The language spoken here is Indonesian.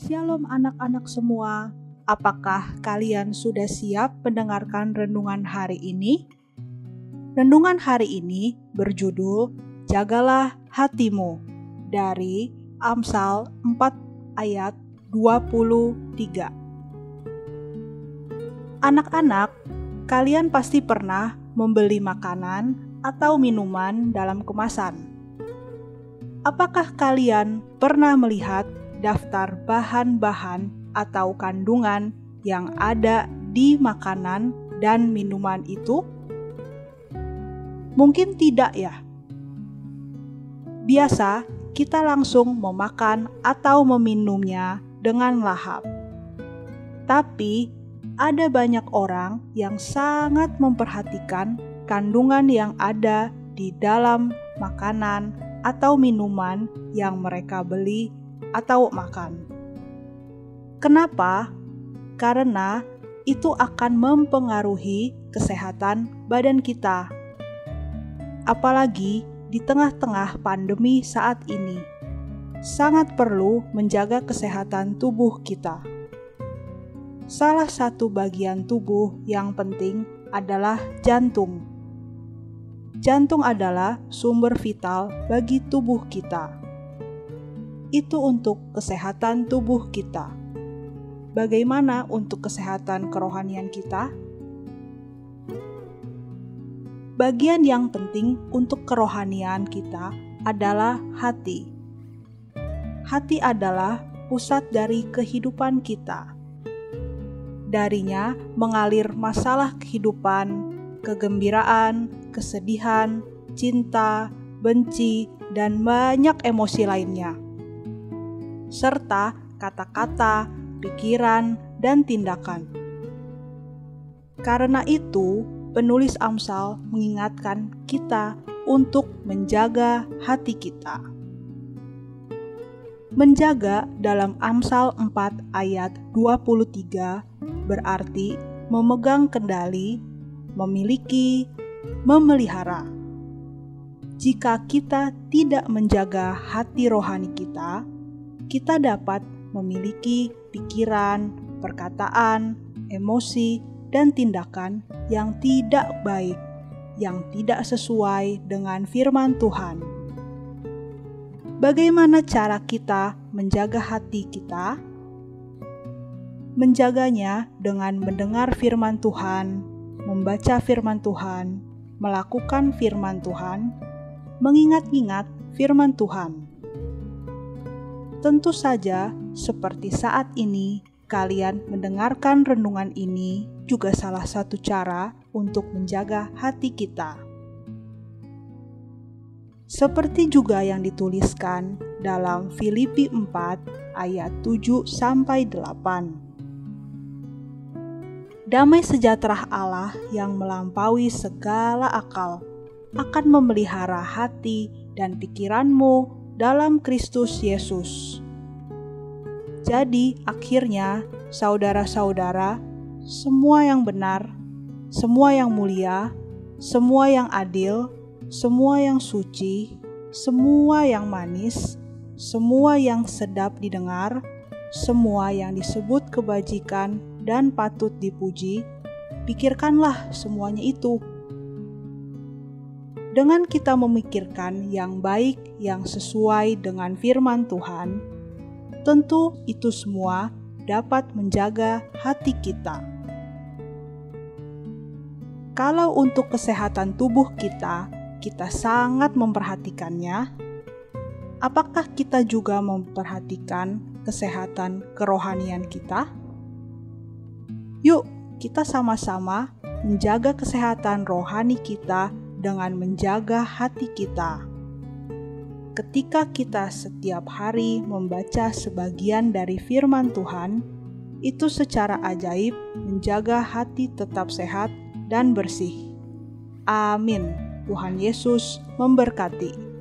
Shalom anak-anak semua, apakah kalian sudah siap mendengarkan renungan hari ini? Renungan hari ini berjudul Jagalah Hatimu dari Amsal 4 ayat 23. Anak-anak, kalian pasti pernah membeli makanan atau minuman dalam kemasan. Apakah kalian pernah melihat daftar bahan-bahan atau kandungan yang ada di makanan dan minuman itu? Mungkin tidak, ya. Biasa kita langsung memakan atau meminumnya dengan lahap, tapi ada banyak orang yang sangat memperhatikan kandungan yang ada di dalam makanan atau minuman yang mereka beli atau makan. Kenapa? Karena itu akan mempengaruhi kesehatan badan kita. Apalagi di tengah-tengah pandemi saat ini, sangat perlu menjaga kesehatan tubuh kita. Salah satu bagian tubuh yang penting adalah jantung. Jantung adalah sumber vital bagi tubuh kita itu untuk kesehatan tubuh kita. Bagaimana untuk kesehatan kerohanian kita? Bagian yang penting untuk kerohanian kita adalah hati. Hati adalah pusat dari kehidupan kita. Darinya mengalir masalah kehidupan, kegembiraan, kesedihan, cinta, benci, dan banyak emosi lainnya serta kata-kata, pikiran, dan tindakan. Karena itu, penulis Amsal mengingatkan kita untuk menjaga hati kita. Menjaga dalam Amsal 4 ayat 23 berarti memegang kendali, memiliki, memelihara. Jika kita tidak menjaga hati rohani kita, kita dapat memiliki pikiran, perkataan, emosi, dan tindakan yang tidak baik, yang tidak sesuai dengan firman Tuhan. Bagaimana cara kita menjaga hati kita? Menjaganya dengan mendengar firman Tuhan, membaca firman Tuhan, melakukan firman Tuhan, mengingat-ingat firman Tuhan Tentu saja, seperti saat ini, kalian mendengarkan renungan ini juga salah satu cara untuk menjaga hati kita. Seperti juga yang dituliskan dalam Filipi 4 ayat 7 sampai 8. Damai sejahtera Allah yang melampaui segala akal akan memelihara hati dan pikiranmu dalam Kristus Yesus. Jadi, akhirnya, saudara-saudara, semua yang benar, semua yang mulia, semua yang adil, semua yang suci, semua yang manis, semua yang sedap didengar, semua yang disebut kebajikan dan patut dipuji, pikirkanlah semuanya itu dengan kita memikirkan yang baik yang sesuai dengan firman Tuhan, tentu itu semua dapat menjaga hati kita. Kalau untuk kesehatan tubuh kita, kita sangat memperhatikannya. Apakah kita juga memperhatikan kesehatan kerohanian kita? Yuk, kita sama-sama menjaga kesehatan rohani kita dengan menjaga hati kita. Ketika kita setiap hari membaca sebagian dari firman Tuhan, itu secara ajaib menjaga hati tetap sehat dan bersih. Amin. Tuhan Yesus memberkati.